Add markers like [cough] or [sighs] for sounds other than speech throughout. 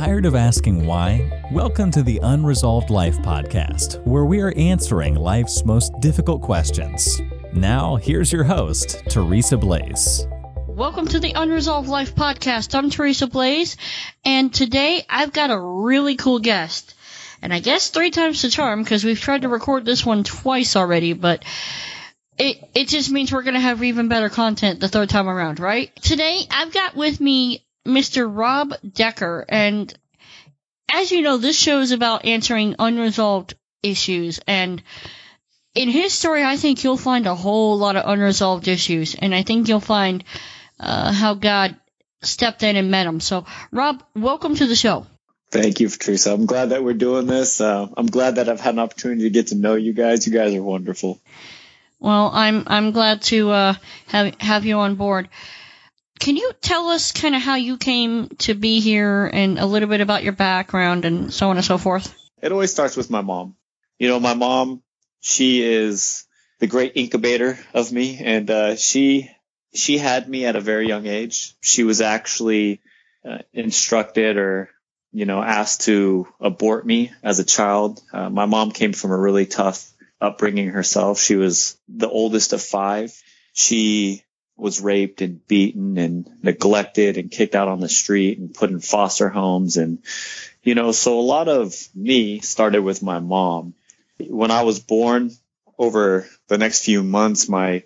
Tired of asking why? Welcome to the Unresolved Life podcast, where we are answering life's most difficult questions. Now, here's your host, Teresa Blaze. Welcome to the Unresolved Life podcast. I'm Teresa Blaze, and today I've got a really cool guest. And I guess three times the charm because we've tried to record this one twice already, but it it just means we're gonna have even better content the third time around, right? Today I've got with me Mr. Rob Decker, and as you know, this show is about answering unresolved issues, and in his story, I think you'll find a whole lot of unresolved issues, and I think you'll find uh, how God stepped in and met him. So, Rob, welcome to the show. Thank you, Teresa. I'm glad that we're doing this. Uh, I'm glad that I've had an opportunity to get to know you guys. You guys are wonderful. Well, I'm I'm glad to uh, have have you on board. Can you tell us kind of how you came to be here and a little bit about your background and so on and so forth? It always starts with my mom. You know, my mom, she is the great incubator of me, and uh, she she had me at a very young age. She was actually uh, instructed or you know asked to abort me as a child. Uh, my mom came from a really tough upbringing herself. She was the oldest of five. She was raped and beaten and neglected and kicked out on the street and put in foster homes. And, you know, so a lot of me started with my mom. When I was born over the next few months, my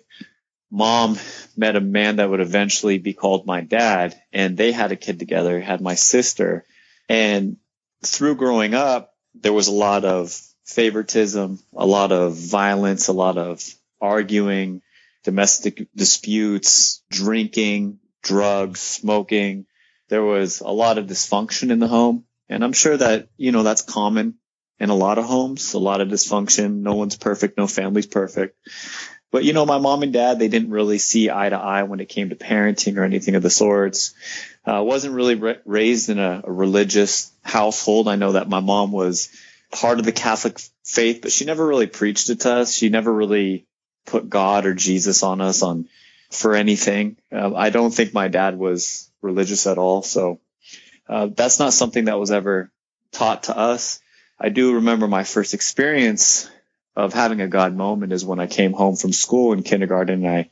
mom met a man that would eventually be called my dad and they had a kid together, had my sister. And through growing up, there was a lot of favoritism, a lot of violence, a lot of arguing, domestic disputes, drinking, drugs, smoking. There was a lot of dysfunction in the home. And I'm sure that, you know, that's common in a lot of homes, a lot of dysfunction. No one's perfect. No family's perfect. But, you know, my mom and dad, they didn't really see eye to eye when it came to parenting or anything of the sorts. I uh, wasn't really ra- raised in a, a religious household. I know that my mom was part of the Catholic faith, but she never really preached it to us. She never really put God or Jesus on us on for anything. Uh, I don't think my dad was religious at all, so uh, that's not something that was ever taught to us. I do remember my first experience of having a God moment is when I came home from school in kindergarten and I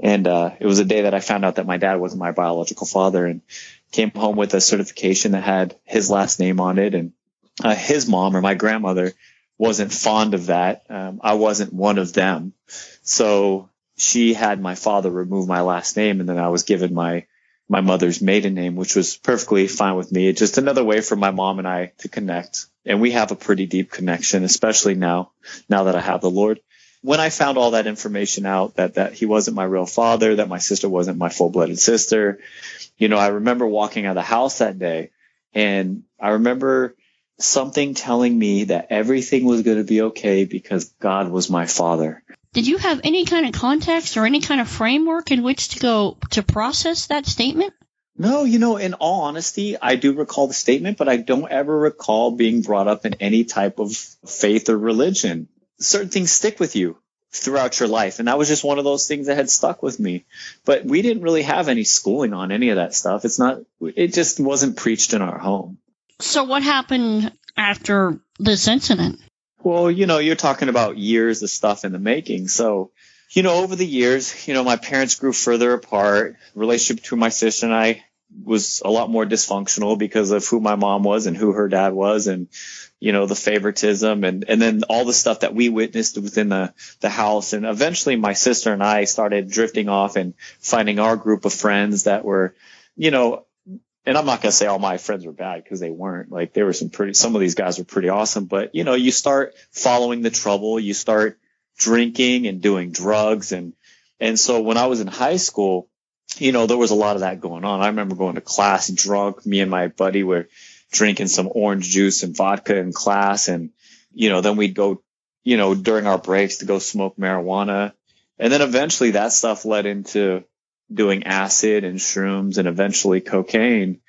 and uh, it was a day that I found out that my dad wasn't my biological father and came home with a certification that had his last name on it and uh, his mom or my grandmother wasn't fond of that. Um, I wasn't one of them. So she had my father remove my last name and then I was given my, my mother's maiden name, which was perfectly fine with me. It's just another way for my mom and I to connect. And we have a pretty deep connection, especially now, now that I have the Lord. When I found all that information out that, that he wasn't my real father, that my sister wasn't my full blooded sister, you know, I remember walking out of the house that day and I remember something telling me that everything was going to be okay because God was my father. Did you have any kind of context or any kind of framework in which to go to process that statement? No, you know, in all honesty, I do recall the statement, but I don't ever recall being brought up in any type of faith or religion. Certain things stick with you throughout your life. And that was just one of those things that had stuck with me. But we didn't really have any schooling on any of that stuff. It's not, it just wasn't preached in our home. So what happened after this incident? Well, you know, you're talking about years of stuff in the making. So, you know, over the years, you know, my parents grew further apart. Relationship between my sister and I was a lot more dysfunctional because of who my mom was and who her dad was and you know the favoritism and and then all the stuff that we witnessed within the the house and eventually my sister and I started drifting off and finding our group of friends that were you know and I'm not going to say all my friends were bad because they weren't. Like there were some pretty, some of these guys were pretty awesome, but you know, you start following the trouble, you start drinking and doing drugs. And, and so when I was in high school, you know, there was a lot of that going on. I remember going to class drunk. Me and my buddy were drinking some orange juice and vodka in class. And, you know, then we'd go, you know, during our breaks to go smoke marijuana. And then eventually that stuff led into doing acid and shrooms and eventually cocaine.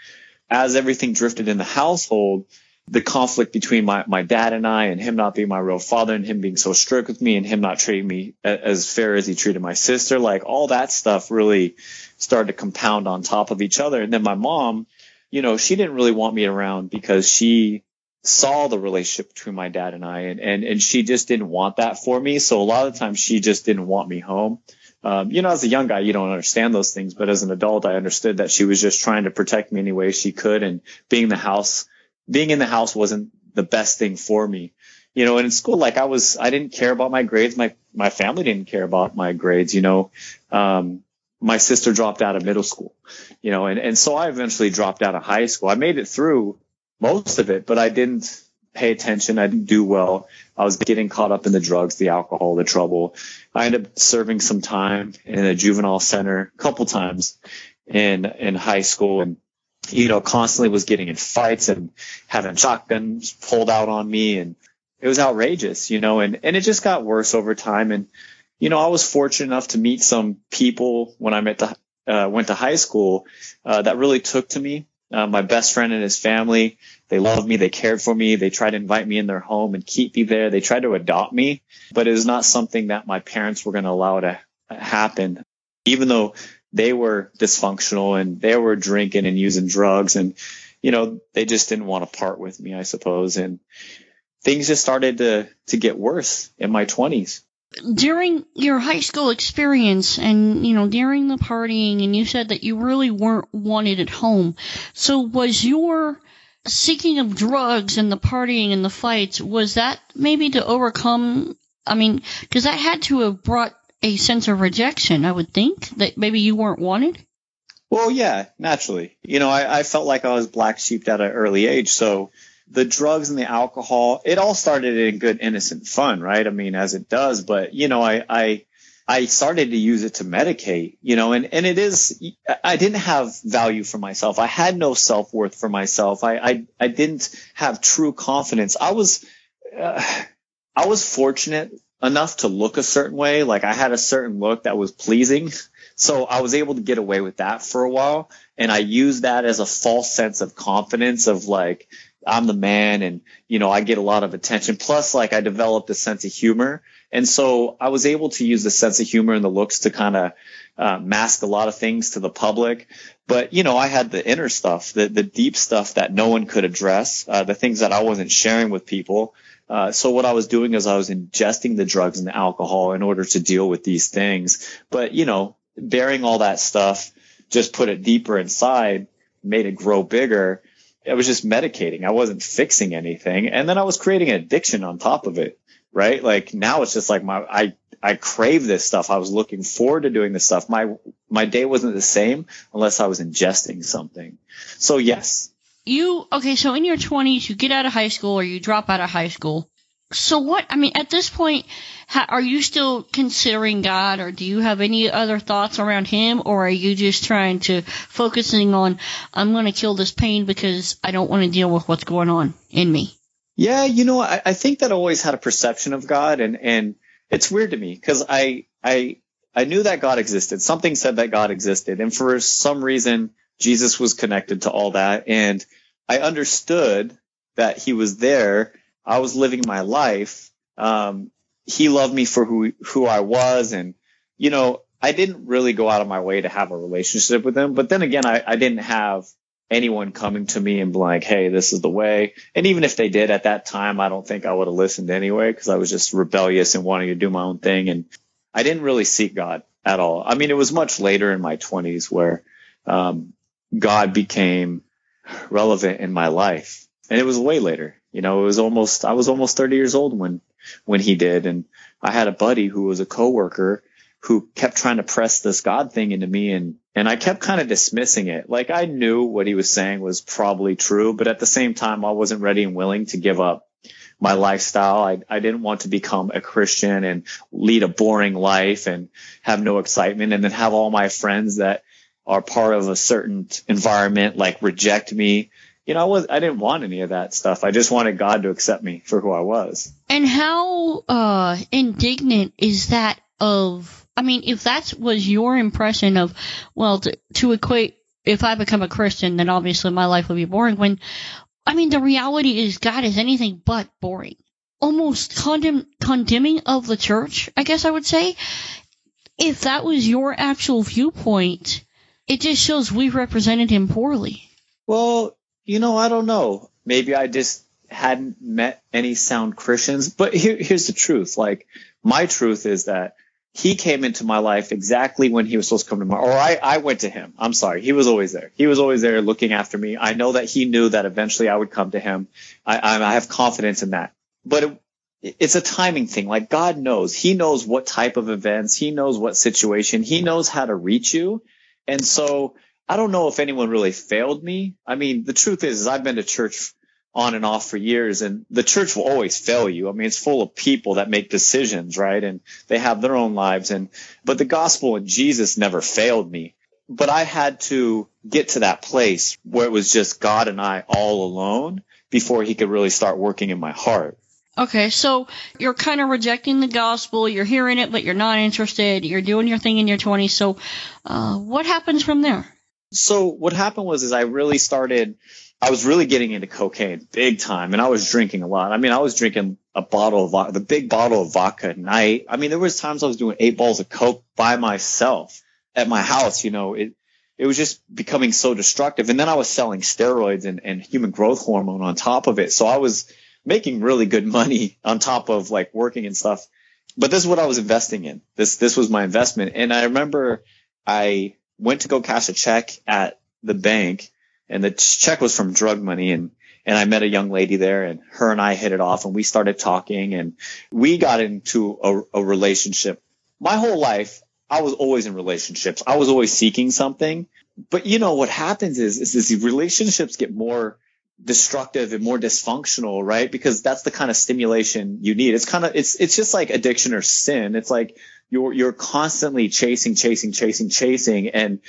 As everything drifted in the household, the conflict between my, my dad and I and him not being my real father and him being so strict with me and him not treating me as fair as he treated my sister, like all that stuff really started to compound on top of each other. And then my mom, you know, she didn't really want me around because she saw the relationship between my dad and I, and, and, and she just didn't want that for me. So a lot of times she just didn't want me home. Um, you know, as a young guy, you don't understand those things, but as an adult, I understood that she was just trying to protect me any way she could. And being in the house, being in the house wasn't the best thing for me. You know, and in school, like I was, I didn't care about my grades. My, my family didn't care about my grades, you know. Um, my sister dropped out of middle school, you know, and, and so I eventually dropped out of high school. I made it through most of it, but I didn't pay attention. I didn't do well. I was getting caught up in the drugs, the alcohol, the trouble. I ended up serving some time in a juvenile center a couple times in, in high school and, you know, constantly was getting in fights and having shotguns pulled out on me. And it was outrageous, you know, and, and it just got worse over time. And, you know, I was fortunate enough to meet some people when I met the, uh, went to high school, uh, that really took to me uh, my best friend and his family. They loved me. They cared for me. They tried to invite me in their home and keep me there. They tried to adopt me, but it was not something that my parents were going to allow to happen. Even though they were dysfunctional and they were drinking and using drugs and, you know, they just didn't want to part with me, I suppose. And things just started to, to get worse in my twenties during your high school experience and you know during the partying and you said that you really weren't wanted at home. So was your seeking of drugs and the partying and the fights was that maybe to overcome i mean because that had to have brought a sense of rejection i would think that maybe you weren't wanted? Well yeah naturally. You know i, I felt like i was black sheeped at an early age so the drugs and the alcohol, it all started in good innocent fun, right? I mean, as it does, but you know, I, I, I started to use it to medicate, you know, and, and it is, I didn't have value for myself. I had no self worth for myself. I, I, I didn't have true confidence. I was, uh, I was fortunate enough to look a certain way. Like I had a certain look that was pleasing. So I was able to get away with that for a while. And I used that as a false sense of confidence of like, I'm the man and, you know, I get a lot of attention. Plus, like I developed a sense of humor. And so I was able to use the sense of humor and the looks to kind of uh, mask a lot of things to the public. But, you know, I had the inner stuff, the, the deep stuff that no one could address, uh, the things that I wasn't sharing with people. Uh, so what I was doing is I was ingesting the drugs and the alcohol in order to deal with these things. But, you know, bearing all that stuff, just put it deeper inside, made it grow bigger I was just medicating. I wasn't fixing anything. And then I was creating an addiction on top of it, right? Like now it's just like my, I, I crave this stuff. I was looking forward to doing this stuff. My, my day wasn't the same unless I was ingesting something. So yes. You, okay, so in your 20s, you get out of high school or you drop out of high school. So what, I mean, at this point, are you still considering God, or do you have any other thoughts around Him, or are you just trying to focusing on I'm going to kill this pain because I don't want to deal with what's going on in me? Yeah, you know, I, I think that I always had a perception of God, and and it's weird to me because I I I knew that God existed. Something said that God existed, and for some reason, Jesus was connected to all that, and I understood that He was there. I was living my life. Um, he loved me for who who I was, and you know, I didn't really go out of my way to have a relationship with him. But then again, I, I didn't have anyone coming to me and be like, "Hey, this is the way." And even if they did at that time, I don't think I would have listened anyway because I was just rebellious and wanting to do my own thing, and I didn't really seek God at all. I mean, it was much later in my 20s where um, God became relevant in my life, and it was way later. You know, it was almost I was almost 30 years old when when he did. And I had a buddy who was a coworker who kept trying to press this God thing into me and and I kept kind of dismissing it. Like I knew what he was saying was probably true, but at the same time I wasn't ready and willing to give up my lifestyle. I, I didn't want to become a Christian and lead a boring life and have no excitement and then have all my friends that are part of a certain environment like reject me you know, I was I didn't want any of that stuff. I just wanted God to accept me for who I was. And how uh, indignant is that of? I mean, if that was your impression of, well, to, to equate, if I become a Christian, then obviously my life would be boring. When, I mean, the reality is God is anything but boring. Almost condemn, condemning of the church, I guess I would say. If that was your actual viewpoint, it just shows we represented him poorly. Well, you know, I don't know. Maybe I just hadn't met any sound Christians. But here, here's the truth. Like, my truth is that he came into my life exactly when he was supposed to come to my, or I, I went to him. I'm sorry. He was always there. He was always there looking after me. I know that he knew that eventually I would come to him. I, I, have confidence in that. But it, it's a timing thing. Like God knows. He knows what type of events. He knows what situation. He knows how to reach you. And so I don't know if anyone really failed me. I mean, the truth is, is I've been to church on and off for years and the church will always fail you. I mean, it's full of people that make decisions, right? And they have their own lives and, but the gospel and Jesus never failed me. But I had to get to that place where it was just God and I all alone before he could really start working in my heart. Okay, so you're kind of rejecting the gospel. You're hearing it, but you're not interested. You're doing your thing in your 20s. So, uh, what happens from there? So what happened was, is I really started I was really getting into cocaine big time and I was drinking a lot. I mean, I was drinking a bottle of the big bottle of vodka at night. I mean, there was times I was doing eight balls of coke by myself at my house, you know, it, it was just becoming so destructive. And then I was selling steroids and, and human growth hormone on top of it. So I was making really good money [laughs] on top of like working and stuff. But this is what I was investing in. This, this was my investment. And I remember I went to go cash a check at the bank and the check was from drug money and and I met a young lady there and her and I hit it off and we started talking and we got into a, a relationship. My whole life, I was always in relationships. I was always seeking something. But you know what happens is, is, these relationships get more destructive and more dysfunctional, right? Because that's the kind of stimulation you need. It's kind of it's it's just like addiction or sin. It's like you're you're constantly chasing, chasing, chasing, chasing, and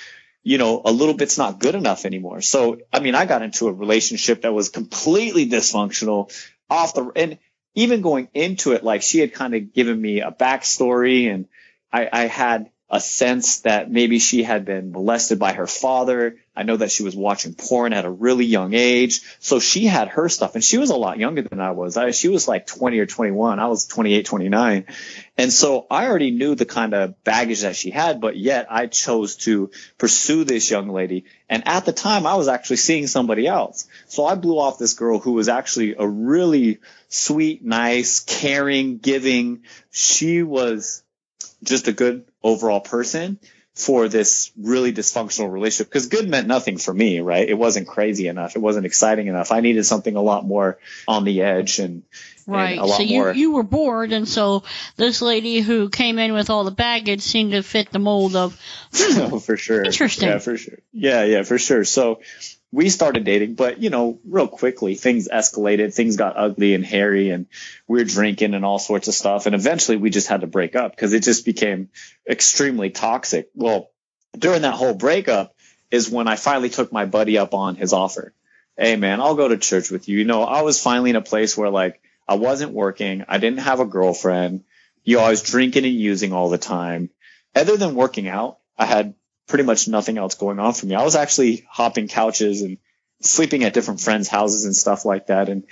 you know, a little bit's not good enough anymore. So, I mean, I got into a relationship that was completely dysfunctional off the, and even going into it, like she had kind of given me a backstory and I, I had a sense that maybe she had been molested by her father. I know that she was watching porn at a really young age. So she had her stuff and she was a lot younger than I was. I, she was like 20 or 21. I was 28, 29. And so I already knew the kind of baggage that she had, but yet I chose to pursue this young lady. And at the time I was actually seeing somebody else. So I blew off this girl who was actually a really sweet, nice, caring, giving. She was just a good overall person for this really dysfunctional relationship because good meant nothing for me, right? It wasn't crazy enough. It wasn't exciting enough. I needed something a lot more on the edge and, right. And so you, more... you were bored. And so this lady who came in with all the baggage seemed to fit the mold of, hmm, [laughs] oh, for sure. Interesting. Yeah, for sure. Yeah. Yeah, for sure. So we started dating, but you know, real quickly things escalated, things got ugly and hairy and we were drinking and all sorts of stuff. And eventually we just had to break up because it just became extremely toxic. Well, during that whole breakup is when I finally took my buddy up on his offer. Hey man, I'll go to church with you. You know, I was finally in a place where like I wasn't working. I didn't have a girlfriend. You know, I was drinking and using all the time. Other than working out, I had pretty much nothing else going on for me. I was actually hopping couches and sleeping at different friends' houses and stuff like that. And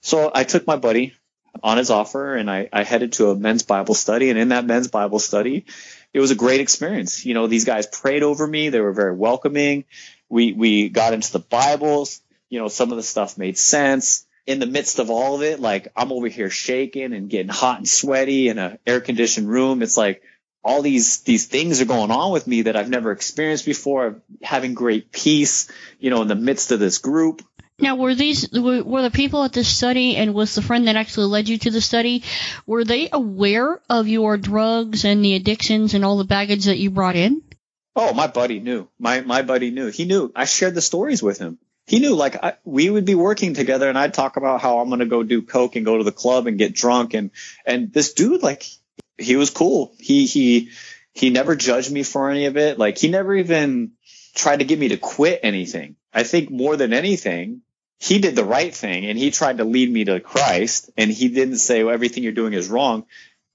so I took my buddy on his offer and I, I headed to a men's Bible study. And in that men's Bible study, it was a great experience. You know, these guys prayed over me. They were very welcoming. We, we got into the Bibles. You know, some of the stuff made sense. In the midst of all of it, like I'm over here shaking and getting hot and sweaty in an air conditioned room. It's like, all these these things are going on with me that I've never experienced before. Having great peace, you know, in the midst of this group. Now, were these were, were the people at this study, and was the friend that actually led you to the study, were they aware of your drugs and the addictions and all the baggage that you brought in? Oh, my buddy knew. My my buddy knew. He knew. I shared the stories with him. He knew. Like I, we would be working together, and I'd talk about how I'm going to go do coke and go to the club and get drunk, and and this dude like he was cool. He he he never judged me for any of it. Like he never even tried to get me to quit anything. I think more than anything, he did the right thing and he tried to lead me to Christ and he didn't say well, everything you're doing is wrong.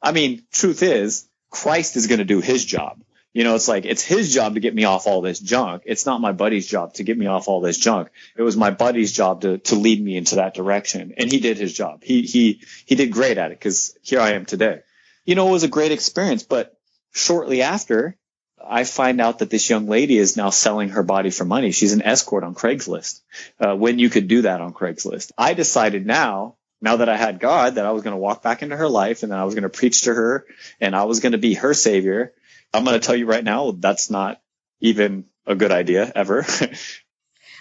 I mean, truth is Christ is going to do his job. You know, it's like it's his job to get me off all this junk. It's not my buddy's job to get me off all this junk. It was my buddy's job to to lead me into that direction, and he did his job. He he he did great at it because here I am today you know, it was a great experience. But shortly after, I find out that this young lady is now selling her body for money. She's an escort on Craigslist. Uh, when you could do that on Craigslist, I decided now, now that I had God, that I was going to walk back into her life and I was going to preach to her and I was going to be her savior. I'm going to tell you right now, that's not even a good idea ever. [laughs]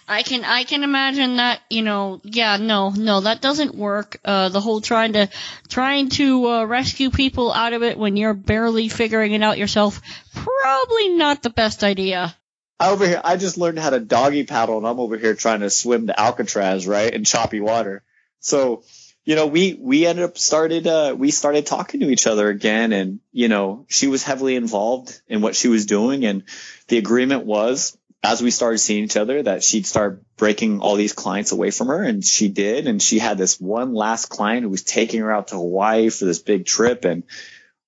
I can I can imagine that you know yeah no no that doesn't work uh, the whole trying to trying to uh, rescue people out of it when you're barely figuring it out yourself probably not the best idea. Over here, I just learned how to doggy paddle, and I'm over here trying to swim to Alcatraz, right, in choppy water. So, you know, we we ended up started uh, we started talking to each other again, and you know, she was heavily involved in what she was doing, and the agreement was as we started seeing each other that she'd start breaking all these clients away from her and she did and she had this one last client who was taking her out to Hawaii for this big trip and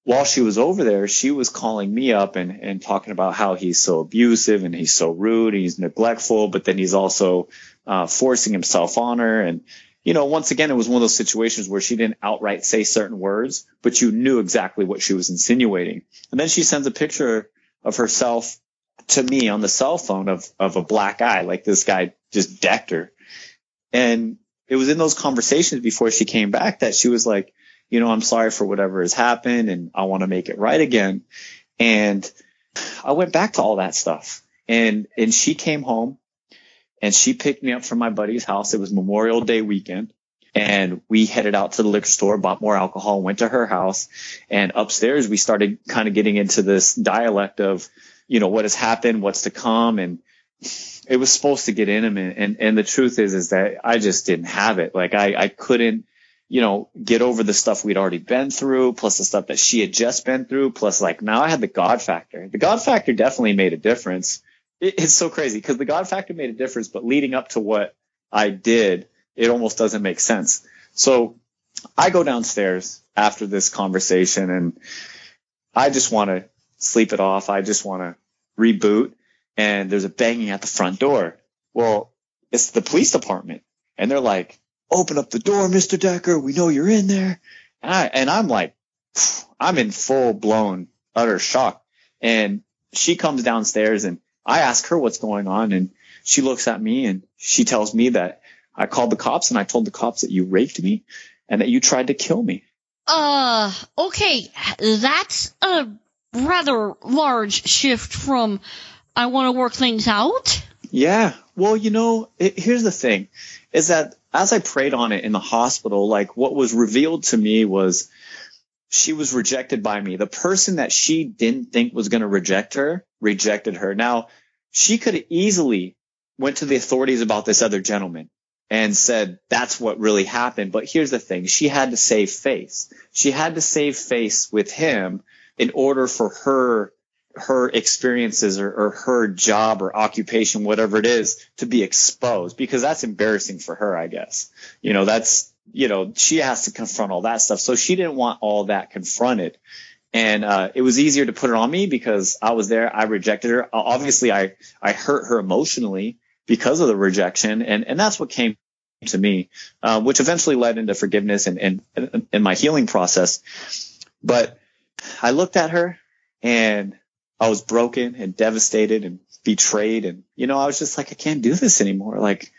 while she was over there she was calling me up and, and talking about how he's so abusive and he's so rude and he's neglectful but then he's also uh, forcing himself on her and you know once again it was one of those situations where she didn't outright say certain words but you knew exactly what she was insinuating. And then she sends a picture of herself to me on the cell phone of, of a black eye, like this guy just decked her. And it was in those conversations before she came back that she was like, you know, I'm sorry for whatever has happened and I want to make it right again. And I went back to all that stuff and, and she came home and she picked me up from my buddy's house. It was Memorial Day weekend and we headed out to the liquor store, bought more alcohol, went to her house and upstairs we started kind of getting into this dialect of, you know, what has happened, what's to come. And it was supposed to get intimate. And, and the truth is, is that I just didn't have it. Like I, I couldn't, you know, get over the stuff we'd already been through, plus the stuff that she had just been through, plus like now I had the God factor. The God factor definitely made a difference. It, it's so crazy because the God factor made a difference, but leading up to what I did, it almost doesn't make sense. So I go downstairs after this conversation and I just want to sleep it off. I just want to reboot. And there's a banging at the front door. Well, it's the police department. And they're like, open up the door, Mr. Decker. We know you're in there. And, I, and I'm like, [sighs] I'm in full blown utter shock. And she comes downstairs and I ask her what's going on. And she looks at me and she tells me that I called the cops and I told the cops that you raped me and that you tried to kill me. Uh, okay. That's a rather large shift from I want to work things out. Yeah. Well, you know, it, here's the thing is that as I prayed on it in the hospital, like what was revealed to me was she was rejected by me. The person that she didn't think was going to reject her rejected her. Now, she could have easily went to the authorities about this other gentleman and said that's what really happened. But here's the thing. She had to save face. She had to save face with him in order for her her experiences or, or, her job or occupation, whatever it is, to be exposed because that's embarrassing for her, I guess. You know, that's, you know, she has to confront all that stuff. So she didn't want all that confronted. And, uh, it was easier to put it on me because I was there. I rejected her. Obviously, I, I hurt her emotionally because of the rejection. And, and that's what came to me, uh, which eventually led into forgiveness and, and, and my healing process. But, I looked at her and I was broken and devastated and betrayed. And, you know, I was just like, I can't do this anymore. Like,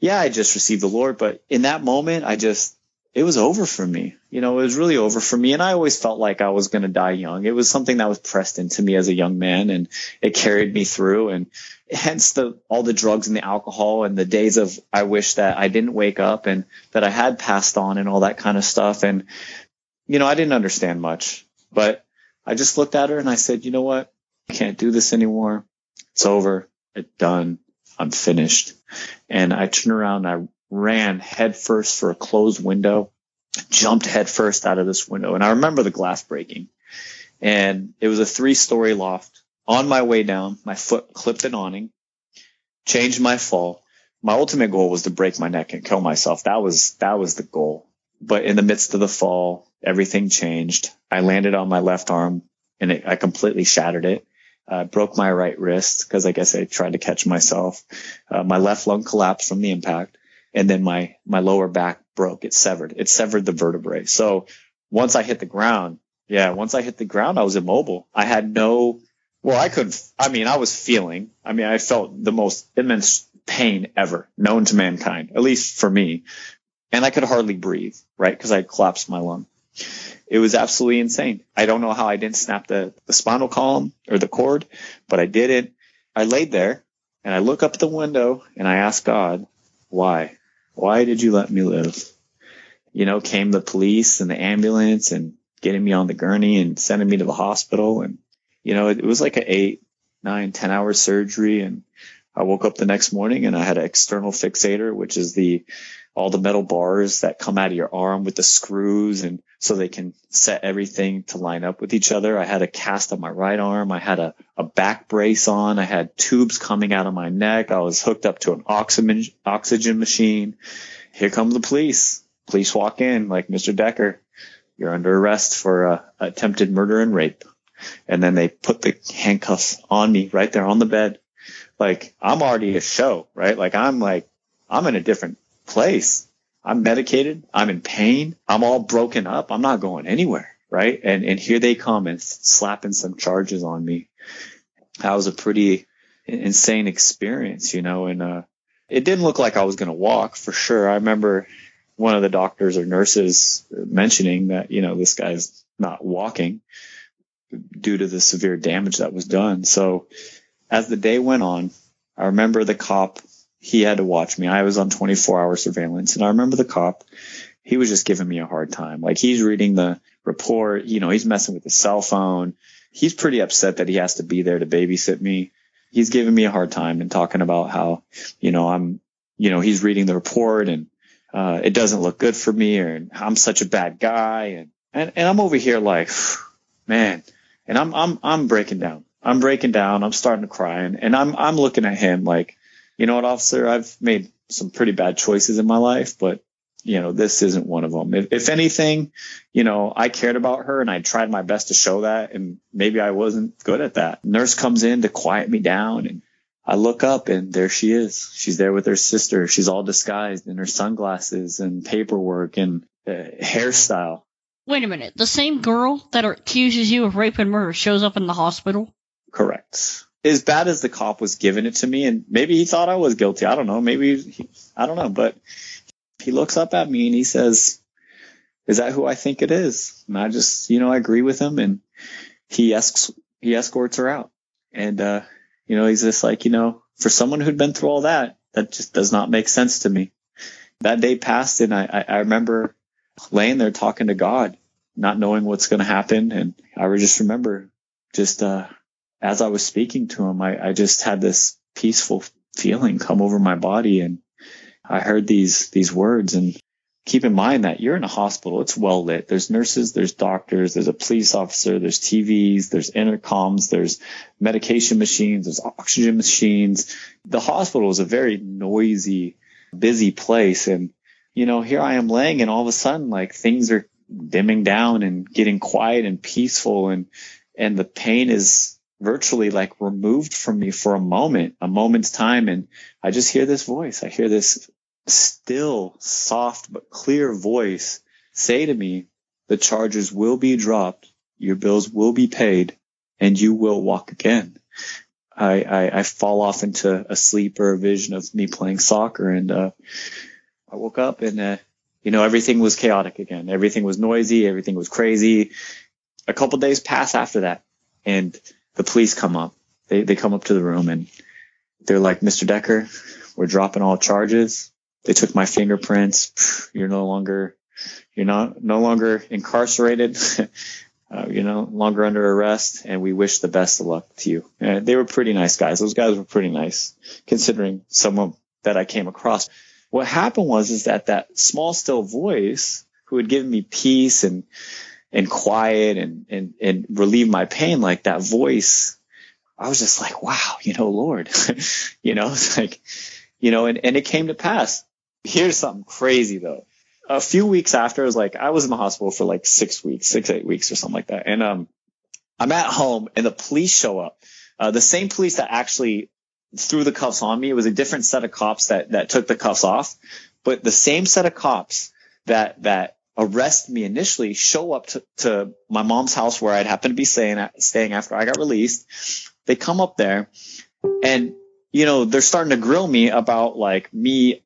yeah, I just received the Lord, but in that moment, I just, it was over for me. You know, it was really over for me. And I always felt like I was going to die young. It was something that was pressed into me as a young man and it carried me through. And hence the, all the drugs and the alcohol and the days of, I wish that I didn't wake up and that I had passed on and all that kind of stuff. And, you know, I didn't understand much. But I just looked at her and I said, you know what? I can't do this anymore. It's over. It's done. I'm finished. And I turned around and I ran headfirst for a closed window, jumped headfirst out of this window. And I remember the glass breaking. And it was a three story loft. On my way down, my foot clipped an awning, changed my fall. My ultimate goal was to break my neck and kill myself. That was, that was the goal. But in the midst of the fall, everything changed. I landed on my left arm and it, I completely shattered it. Uh, broke my right wrist because I guess I tried to catch myself. Uh, my left lung collapsed from the impact and then my, my lower back broke. It severed. It severed the vertebrae. So once I hit the ground, yeah, once I hit the ground, I was immobile. I had no Well, I could, I mean, I was feeling, I mean, I felt the most immense pain ever known to mankind, at least for me. And I could hardly breathe, right? Cause I collapsed my lung. It was absolutely insane. I don't know how I didn't snap the, the spinal column or the cord, but I did it. I laid there and I look up the window and I ask God, why? Why did you let me live? You know, came the police and the ambulance and getting me on the gurney and sending me to the hospital. And, you know, it, it was like an eight, nine, ten hour surgery. And I woke up the next morning and I had an external fixator, which is the, all the metal bars that come out of your arm with the screws and so they can set everything to line up with each other. I had a cast on my right arm. I had a, a back brace on. I had tubes coming out of my neck. I was hooked up to an oxygen, oxygen machine. Here come the police. Police walk in like, Mr. Decker, you're under arrest for uh, attempted murder and rape. And then they put the handcuffs on me right there on the bed. Like I'm already a show, right? Like I'm like, I'm in a different place. I'm medicated. I'm in pain. I'm all broken up. I'm not going anywhere. Right. And, and here they come and slapping some charges on me. That was a pretty insane experience, you know, and, uh, it didn't look like I was going to walk for sure. I remember one of the doctors or nurses mentioning that, you know, this guy's not walking due to the severe damage that was done. So as the day went on, I remember the cop he had to watch me. I was on 24 hour surveillance and I remember the cop, he was just giving me a hard time. Like he's reading the report, you know, he's messing with his cell phone. He's pretty upset that he has to be there to babysit me. He's giving me a hard time and talking about how, you know, I'm, you know, he's reading the report and, uh, it doesn't look good for me or I'm such a bad guy. And, and, and I'm over here like, [sighs] man, and I'm, I'm, I'm breaking down. I'm breaking down. I'm starting to cry and, and I'm, I'm looking at him like, you know what, officer, I've made some pretty bad choices in my life, but you know, this isn't one of them. If, if, anything, you know, I cared about her and I tried my best to show that. And maybe I wasn't good at that. Nurse comes in to quiet me down and I look up and there she is. She's there with her sister. She's all disguised in her sunglasses and paperwork and uh, hairstyle. Wait a minute. The same girl that accuses you of rape and murder shows up in the hospital? Correct as bad as the cop was giving it to me, and maybe he thought I was guilty. I don't know. Maybe he, I don't know, but he looks up at me and he says, "Is that who I think it is?" And I just, you know, I agree with him, and he asks, he escorts her out, and uh, you know, he's just like, you know, for someone who'd been through all that, that just does not make sense to me. That day passed, and I, I, remember laying there talking to God, not knowing what's going to happen, and I just remember just uh as I was speaking to him, I, I just had this peaceful feeling come over my body and I heard these, these words and keep in mind that you're in a hospital. It's well lit. There's nurses, there's doctors, there's a police officer, there's TVs, there's intercoms, there's medication machines, there's oxygen machines. The hospital is a very noisy, busy place. And, you know, here I am laying and all of a sudden like things are dimming down and getting quiet and peaceful and, and the pain is virtually like removed from me for a moment, a moment's time. And I just hear this voice. I hear this still soft but clear voice say to me, the charges will be dropped. Your bills will be paid and you will walk again. I, I, I fall off into a sleep or a vision of me playing soccer. And, uh, I woke up and, uh, you know, everything was chaotic again. Everything was noisy. Everything was crazy. A couple days pass after that and the police come up. They, they come up to the room and they're like, Mr. Decker, we're dropping all charges. They took my fingerprints. You're no longer, you're not, no longer incarcerated. [laughs] uh, you're no longer under arrest and we wish the best of luck to you. And they were pretty nice guys. Those guys were pretty nice considering someone that I came across. What happened was, is that that small, still voice who had given me peace and, and quiet and, and, and relieve my pain, like that voice, I was just like, wow, you know, Lord, [laughs] you know, [laughs] it's like, you know, and, and it came to pass. Here's something crazy though. A few weeks after, I was like, I was in the hospital for like six weeks, six, eight weeks or something like that. And, um, I'm at home and the police show up. Uh, the same police that actually threw the cuffs on me. It was a different set of cops that, that took the cuffs off, but the same set of cops that, that arrest me initially, show up to, to my mom's house where I'd happen to be staying, staying after I got released, they come up there and, you know, they're starting to grill me about like me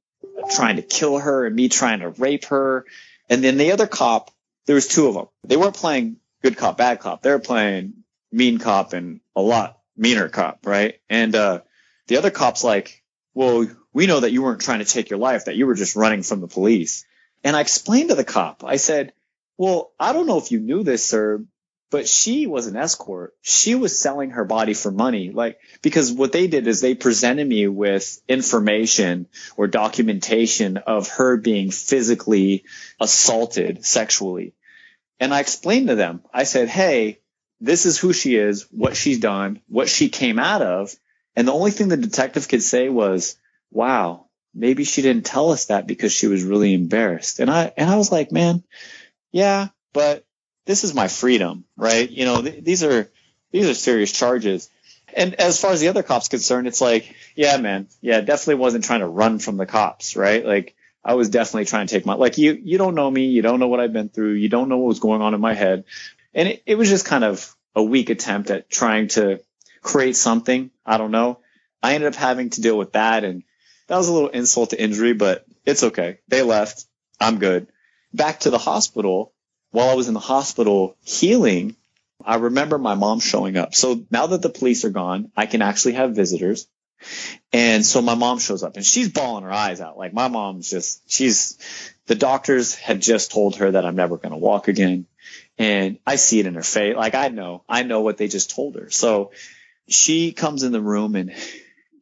trying to kill her and me trying to rape her. And then the other cop, there was two of them. They weren't playing good cop, bad cop. They were playing mean cop and a lot meaner cop, right? And, uh, the other cop's like, well, we know that you weren't trying to take your life, that you were just running from the police. And I explained to the cop, I said, well, I don't know if you knew this, sir, but she was an escort. She was selling her body for money. Like, because what they did is they presented me with information or documentation of her being physically assaulted sexually. And I explained to them, I said, Hey, this is who she is, what she's done, what she came out of. And the only thing the detective could say was, wow, maybe she didn't tell us that because she was really embarrassed. And I, and I was like, man, yeah, but this is my freedom, right? You know, th- these are these are serious charges. And as far as the other cops concerned, it's like, yeah, man, yeah, definitely wasn't trying to run from the cops, right? Like I was definitely trying to take my like you you don't know me, you don't know what I've been through, you don't know what was going on in my head. And it, it was just kind of a weak attempt at trying to create something. I don't know. I ended up having to deal with that and that was a little insult to injury, but it's okay. They left. I'm good. Back to the hospital while I was in the hospital healing, I remember my mom showing up. So now that the police are gone, I can actually have visitors. And so my mom shows up and she's bawling her eyes out. Like my mom's just, she's, the doctors had just told her that I'm never going to walk again. And I see it in her face. Like I know, I know what they just told her. So she comes in the room and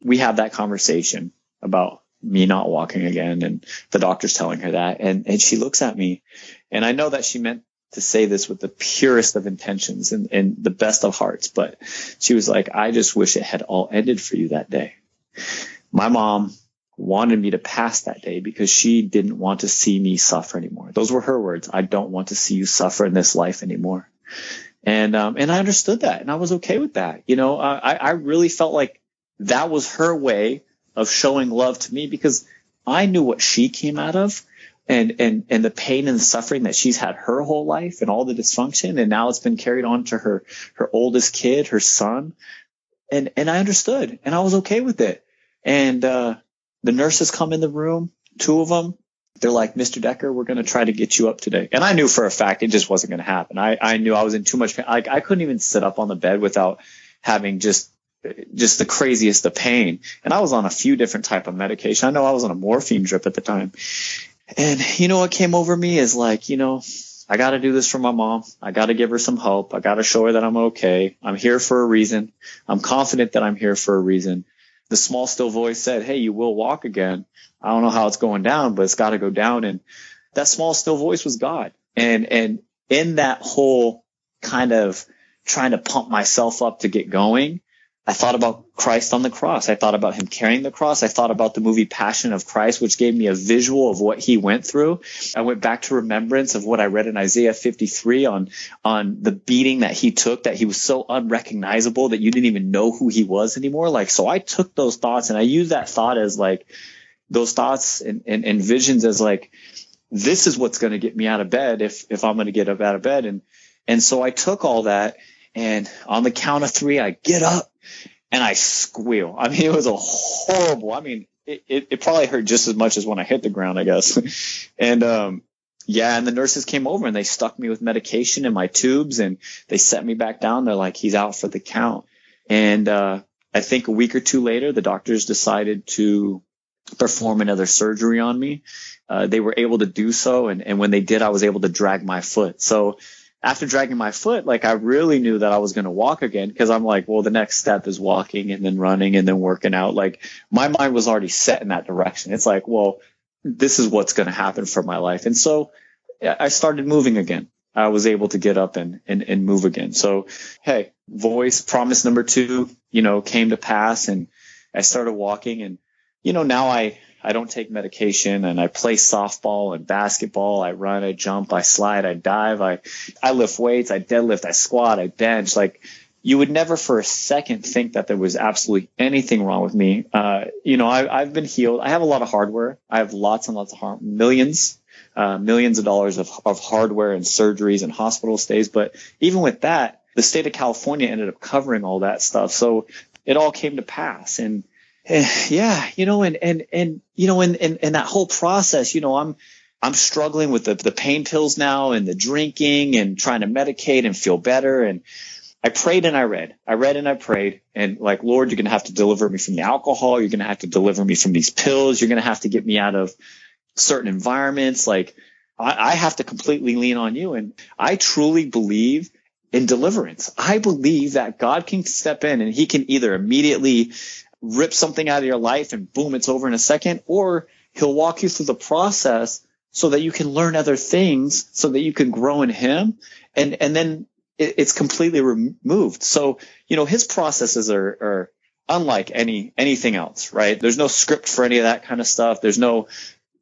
we have that conversation about me not walking again and the doctor's telling her that. And and she looks at me and I know that she meant to say this with the purest of intentions and, and the best of hearts but she was like I just wish it had all ended for you that day. My mom wanted me to pass that day because she didn't want to see me suffer anymore. Those were her words. I don't want to see you suffer in this life anymore. And um and I understood that and I was okay with that. You know I I really felt like that was her way of showing love to me because I knew what she came out of and, and, and the pain and suffering that she's had her whole life and all the dysfunction. And now it's been carried on to her, her oldest kid, her son. And, and I understood and I was okay with it. And, uh, the nurses come in the room, two of them. They're like, Mr. Decker, we're going to try to get you up today. And I knew for a fact it just wasn't going to happen. I, I knew I was in too much pain. Like I couldn't even sit up on the bed without having just just the craziest of pain. And I was on a few different type of medication. I know I was on a morphine drip at the time. And you know what came over me is like, you know, I got to do this for my mom. I got to give her some hope. I got to show her that I'm okay. I'm here for a reason. I'm confident that I'm here for a reason. The small still voice said, Hey, you will walk again. I don't know how it's going down, but it's got to go down. And that small still voice was God. And, and in that whole kind of trying to pump myself up to get going, I thought about Christ on the cross. I thought about him carrying the cross. I thought about the movie Passion of Christ, which gave me a visual of what he went through. I went back to remembrance of what I read in Isaiah 53 on, on the beating that he took, that he was so unrecognizable that you didn't even know who he was anymore. Like, so I took those thoughts and I used that thought as like, those thoughts and, and, and visions as like, this is what's going to get me out of bed if, if I'm going to get up out of bed. And, and so I took all that and on the count of three, I get up and I squeal. I mean, it was a horrible. I mean, it, it, it, probably hurt just as much as when I hit the ground, I guess. [laughs] and um, yeah, and the nurses came over and they stuck me with medication in my tubes and they set me back down. They're like, he's out for the count. And uh, I think a week or two later, the doctors decided to perform another surgery on me. Uh, they were able to do so, and, and when they did, I was able to drag my foot. So after dragging my foot, like I really knew that I was going to walk again because I'm like, well, the next step is walking and then running and then working out. Like my mind was already set in that direction. It's like, well, this is what's going to happen for my life. And so I started moving again. I was able to get up and, and, and move again. So, hey, voice promise number two, you know, came to pass and I started walking and, you know, now I, I don't take medication and I play softball and basketball. I run, I jump, I slide, I dive, I, I lift weights, I deadlift, I squat, I bench. Like you would never for a second think that there was absolutely anything wrong with me. Uh, you know, I, have been healed. I have a lot of hardware. I have lots and lots of millions, uh, millions of dollars of, of hardware and surgeries and hospital stays. But even with that, the state of California ended up covering all that stuff. So it all came to pass. And, and yeah, you know, and, and, and, you know, in, in, in that whole process, you know, I'm, I'm struggling with the, the pain pills now and the drinking and trying to medicate and feel better. And I prayed and I read. I read and I prayed. And like, Lord, you're going to have to deliver me from the alcohol. You're going to have to deliver me from these pills. You're going to have to get me out of certain environments. Like, I, I have to completely lean on you. And I truly believe in deliverance. I believe that God can step in and he can either immediately rip something out of your life and boom, it's over in a second, or he'll walk you through the process so that you can learn other things so that you can grow in him. And and then it, it's completely removed. So you know his processes are, are unlike any anything else right? There's no script for any of that kind of stuff. There's no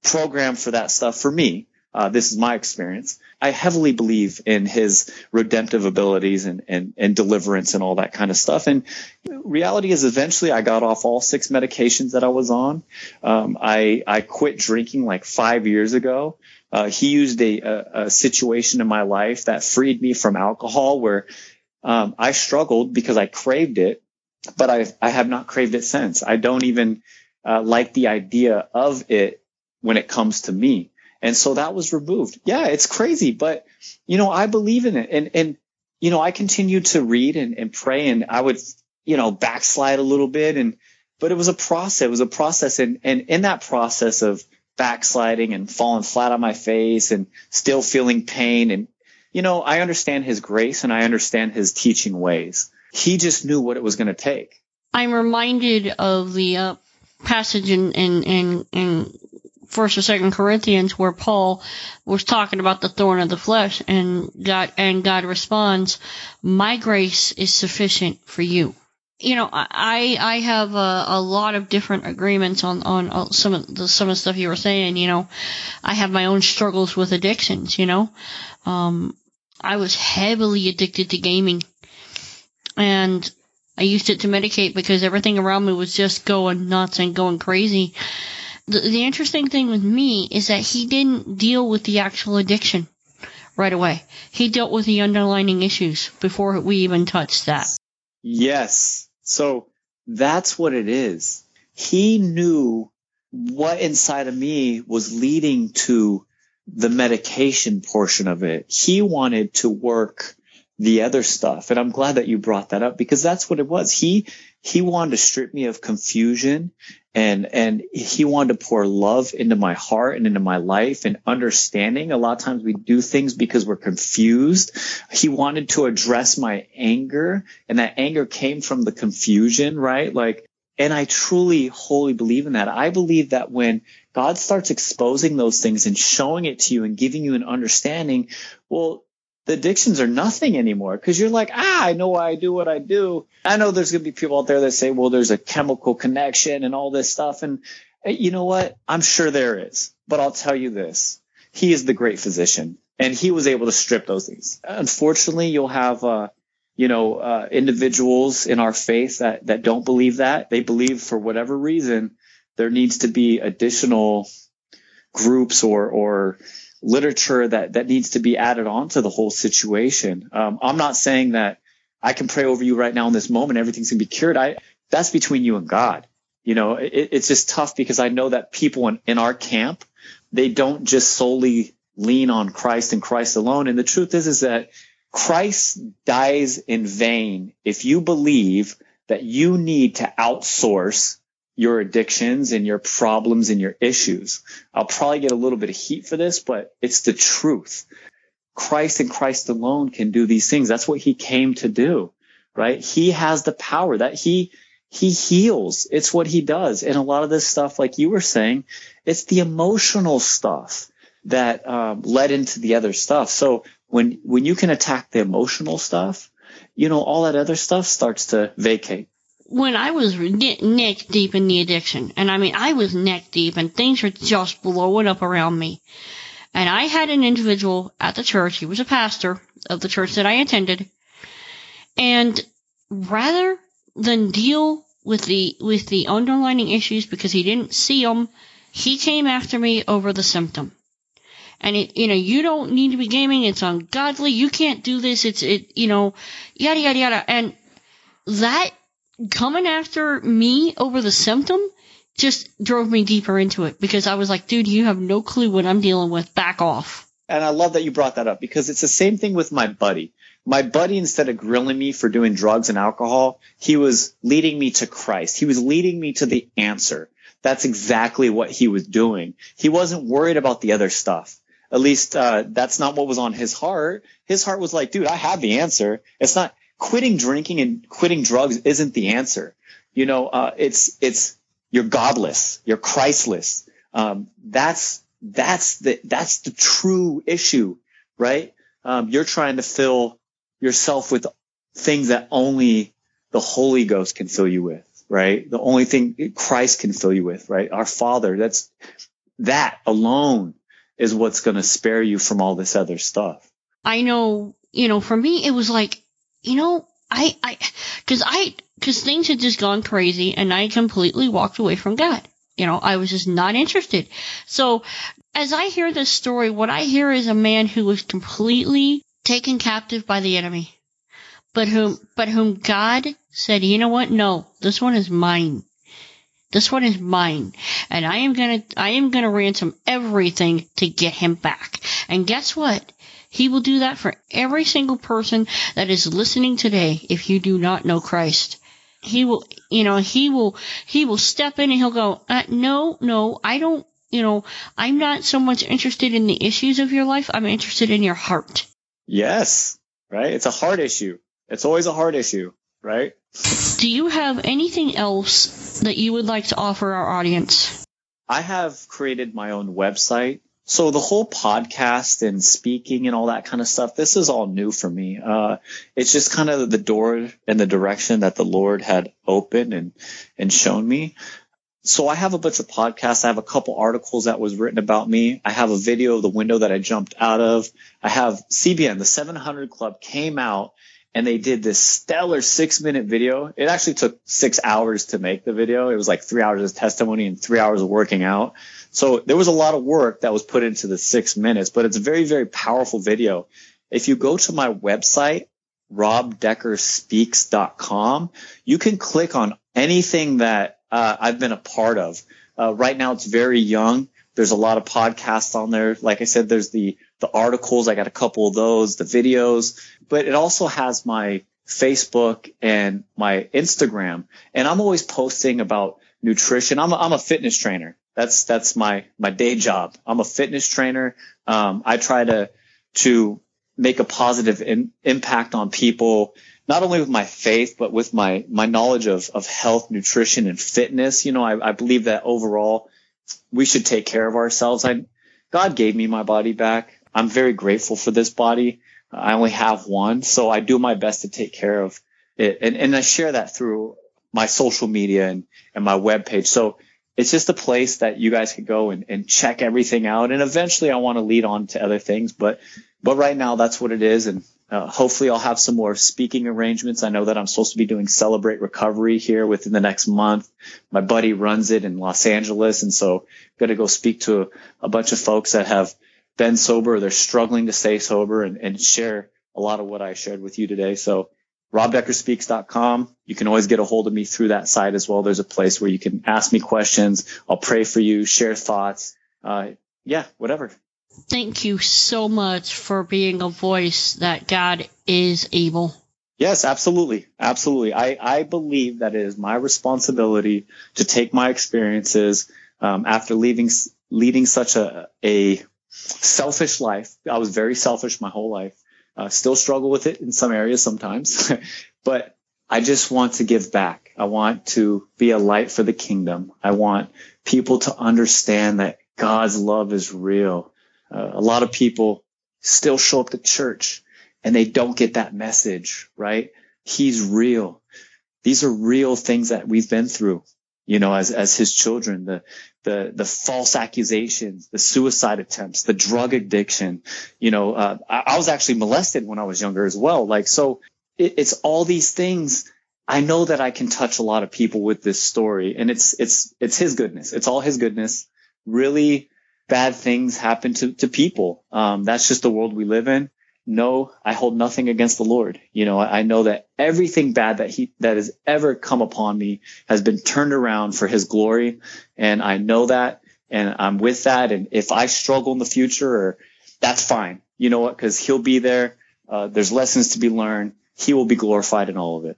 program for that stuff for me uh, this is my experience. I heavily believe in his redemptive abilities and, and, and deliverance and all that kind of stuff. And reality is eventually I got off all six medications that I was on. Um, I, I quit drinking like five years ago. Uh, he used a, a, a, situation in my life that freed me from alcohol where um, I struggled because I craved it, but I, I have not craved it since. I don't even uh, like the idea of it when it comes to me. And so that was removed. Yeah, it's crazy, but you know, I believe in it. And, and, you know, I continued to read and, and pray and I would, you know, backslide a little bit and, but it was a process. It was a process. And, and in that process of backsliding and falling flat on my face and still feeling pain and, you know, I understand his grace and I understand his teaching ways. He just knew what it was going to take. I'm reminded of the uh, passage in, in, in, in first or second Corinthians where Paul was talking about the thorn of the flesh and God and God responds, "My grace is sufficient for you." You know, I I have a, a lot of different agreements on on uh, some of the some of the stuff you were saying. You know, I have my own struggles with addictions. You know, um, I was heavily addicted to gaming, and I used it to medicate because everything around me was just going nuts and going crazy the, the interesting thing with me is that he didn't deal with the actual addiction right away. He dealt with the underlying issues before we even touched that. Yes. So that's what it is. He knew what inside of me was leading to the medication portion of it. He wanted to work the other stuff. And I'm glad that you brought that up because that's what it was. He, he wanted to strip me of confusion and, and he wanted to pour love into my heart and into my life and understanding. A lot of times we do things because we're confused. He wanted to address my anger and that anger came from the confusion, right? Like, and I truly, wholly believe in that. I believe that when God starts exposing those things and showing it to you and giving you an understanding, well, the addictions are nothing anymore because you're like, ah, I know why I do what I do. I know there's going to be people out there that say, well, there's a chemical connection and all this stuff. And eh, you know what? I'm sure there is, but I'll tell you this. He is the great physician and he was able to strip those things. Unfortunately, you'll have, uh, you know, uh, individuals in our faith that, that don't believe that. They believe for whatever reason there needs to be additional groups or, or, literature that that needs to be added on to the whole situation. Um, I'm not saying that I can pray over you right now in this moment, everything's gonna be cured. I that's between you and God. You know, it, it's just tough because I know that people in, in our camp, they don't just solely lean on Christ and Christ alone. And the truth is, is that Christ dies in vain if you believe that you need to outsource your addictions and your problems and your issues. I'll probably get a little bit of heat for this, but it's the truth. Christ and Christ alone can do these things. That's what he came to do, right? He has the power that he, he heals. It's what he does. And a lot of this stuff, like you were saying, it's the emotional stuff that um, led into the other stuff. So when, when you can attack the emotional stuff, you know, all that other stuff starts to vacate when I was neck deep in the addiction, and I mean, I was neck deep and things were just blowing up around me. And I had an individual at the church, he was a pastor of the church that I attended, and rather than deal with the, with the underlying issues because he didn't see them, he came after me over the symptom. and it, you know, you don't need to be gaming. It's ungodly. You can't do this. It's, it, you know, yada, yada, yada. And that coming after me over the symptom just drove me deeper into it because I was like, dude, you have no clue what I'm dealing with. Back off. And I love that you brought that up because it's the same thing with my buddy. My buddy, instead of grilling me for doing drugs and alcohol, he was leading me to Christ. He was leading me to the answer. That's exactly what he was doing. He wasn't worried about the other stuff. At least uh, that's not what was on his heart. His heart was like, dude, I have the answer. It's not quitting drinking and quitting drugs isn't the answer. You know, uh, it's it's you're godless, you're Christless. Um, that's that's the that's the true issue, right? Um, you're trying to fill yourself with things that only the Holy Ghost can fill you with, right? The only thing Christ can fill you with, right? Our Father. That's that alone is what's going to spare you from all this other stuff. I know, you know, for me, it was like, you know, I, I, cause I, cause things had just gone crazy and I completely walked away from God. You know, I was just not interested. So as I hear this story, what I hear is a man who was completely taken captive by the enemy, but whom, but whom God said, you know what? No, this one is mine. This one is mine. And I am gonna, I am gonna ransom everything to get him back. And guess what? He will do that for every single person that is listening today if you do not know Christ. He will, you know, he will, he will step in and he'll go, uh, no, no, I don't, you know, I'm not so much interested in the issues of your life. I'm interested in your heart. Yes, right? It's a heart issue. It's always a heart issue, right? Do you have anything else that you would like to offer our audience? I have created my own website so the whole podcast and speaking and all that kind of stuff, this is all new for me. Uh, it's just kind of the door and the direction that the Lord had opened and, and shown me. So I have a bunch of podcasts. I have a couple articles that was written about me. I have a video of the window that I jumped out of. I have CBN, the 700 Club came out and they did this stellar six minute video. It actually took six hours to make the video. It was like three hours of testimony and three hours of working out. So there was a lot of work that was put into the six minutes, but it's a very, very powerful video. If you go to my website, robdeckerspeaks.com, you can click on anything that uh, I've been a part of. Uh, right now, it's very young. There's a lot of podcasts on there. Like I said, there's the the articles. I got a couple of those, the videos, but it also has my Facebook and my Instagram, and I'm always posting about nutrition. I'm a, I'm a fitness trainer. That's that's my my day job. I'm a fitness trainer. Um, I try to to make a positive in, impact on people, not only with my faith, but with my my knowledge of of health, nutrition, and fitness. You know, I, I believe that overall we should take care of ourselves. I God gave me my body back. I'm very grateful for this body. I only have one, so I do my best to take care of it, and and I share that through my social media and and my webpage. So it's just a place that you guys could go and, and check everything out. And eventually I want to lead on to other things, but, but right now that's what it is. And uh, hopefully I'll have some more speaking arrangements. I know that I'm supposed to be doing Celebrate Recovery here within the next month. My buddy runs it in Los Angeles. And so I'm going to go speak to a, a bunch of folks that have been sober. They're struggling to stay sober and, and share a lot of what I shared with you today. So robdeckerspeaks.com. You can always get a hold of me through that site as well. There's a place where you can ask me questions. I'll pray for you, share thoughts. Uh, yeah, whatever. Thank you so much for being a voice that God is able. Yes, absolutely. Absolutely. I, I believe that it is my responsibility to take my experiences um, after leaving, leading such a, a selfish life. I was very selfish my whole life. Uh, still struggle with it in some areas sometimes, [laughs] but I just want to give back. I want to be a light for the kingdom. I want people to understand that God's love is real. Uh, a lot of people still show up to church and they don't get that message, right? He's real. These are real things that we've been through you know, as, as his children, the, the, the false accusations, the suicide attempts, the drug addiction, you know, uh, I, I, was actually molested when I was younger as well. Like, so it, it's all these things. I know that I can touch a lot of people with this story and it's, it's, it's his goodness. It's all his goodness. Really bad things happen to, to people. Um, that's just the world we live in. No, I hold nothing against the Lord. You know, I, know that everything bad that he, that has ever come upon me has been turned around for his glory. And I know that and I'm with that. And if I struggle in the future or that's fine. You know what? Cause he'll be there. Uh, there's lessons to be learned. He will be glorified in all of it.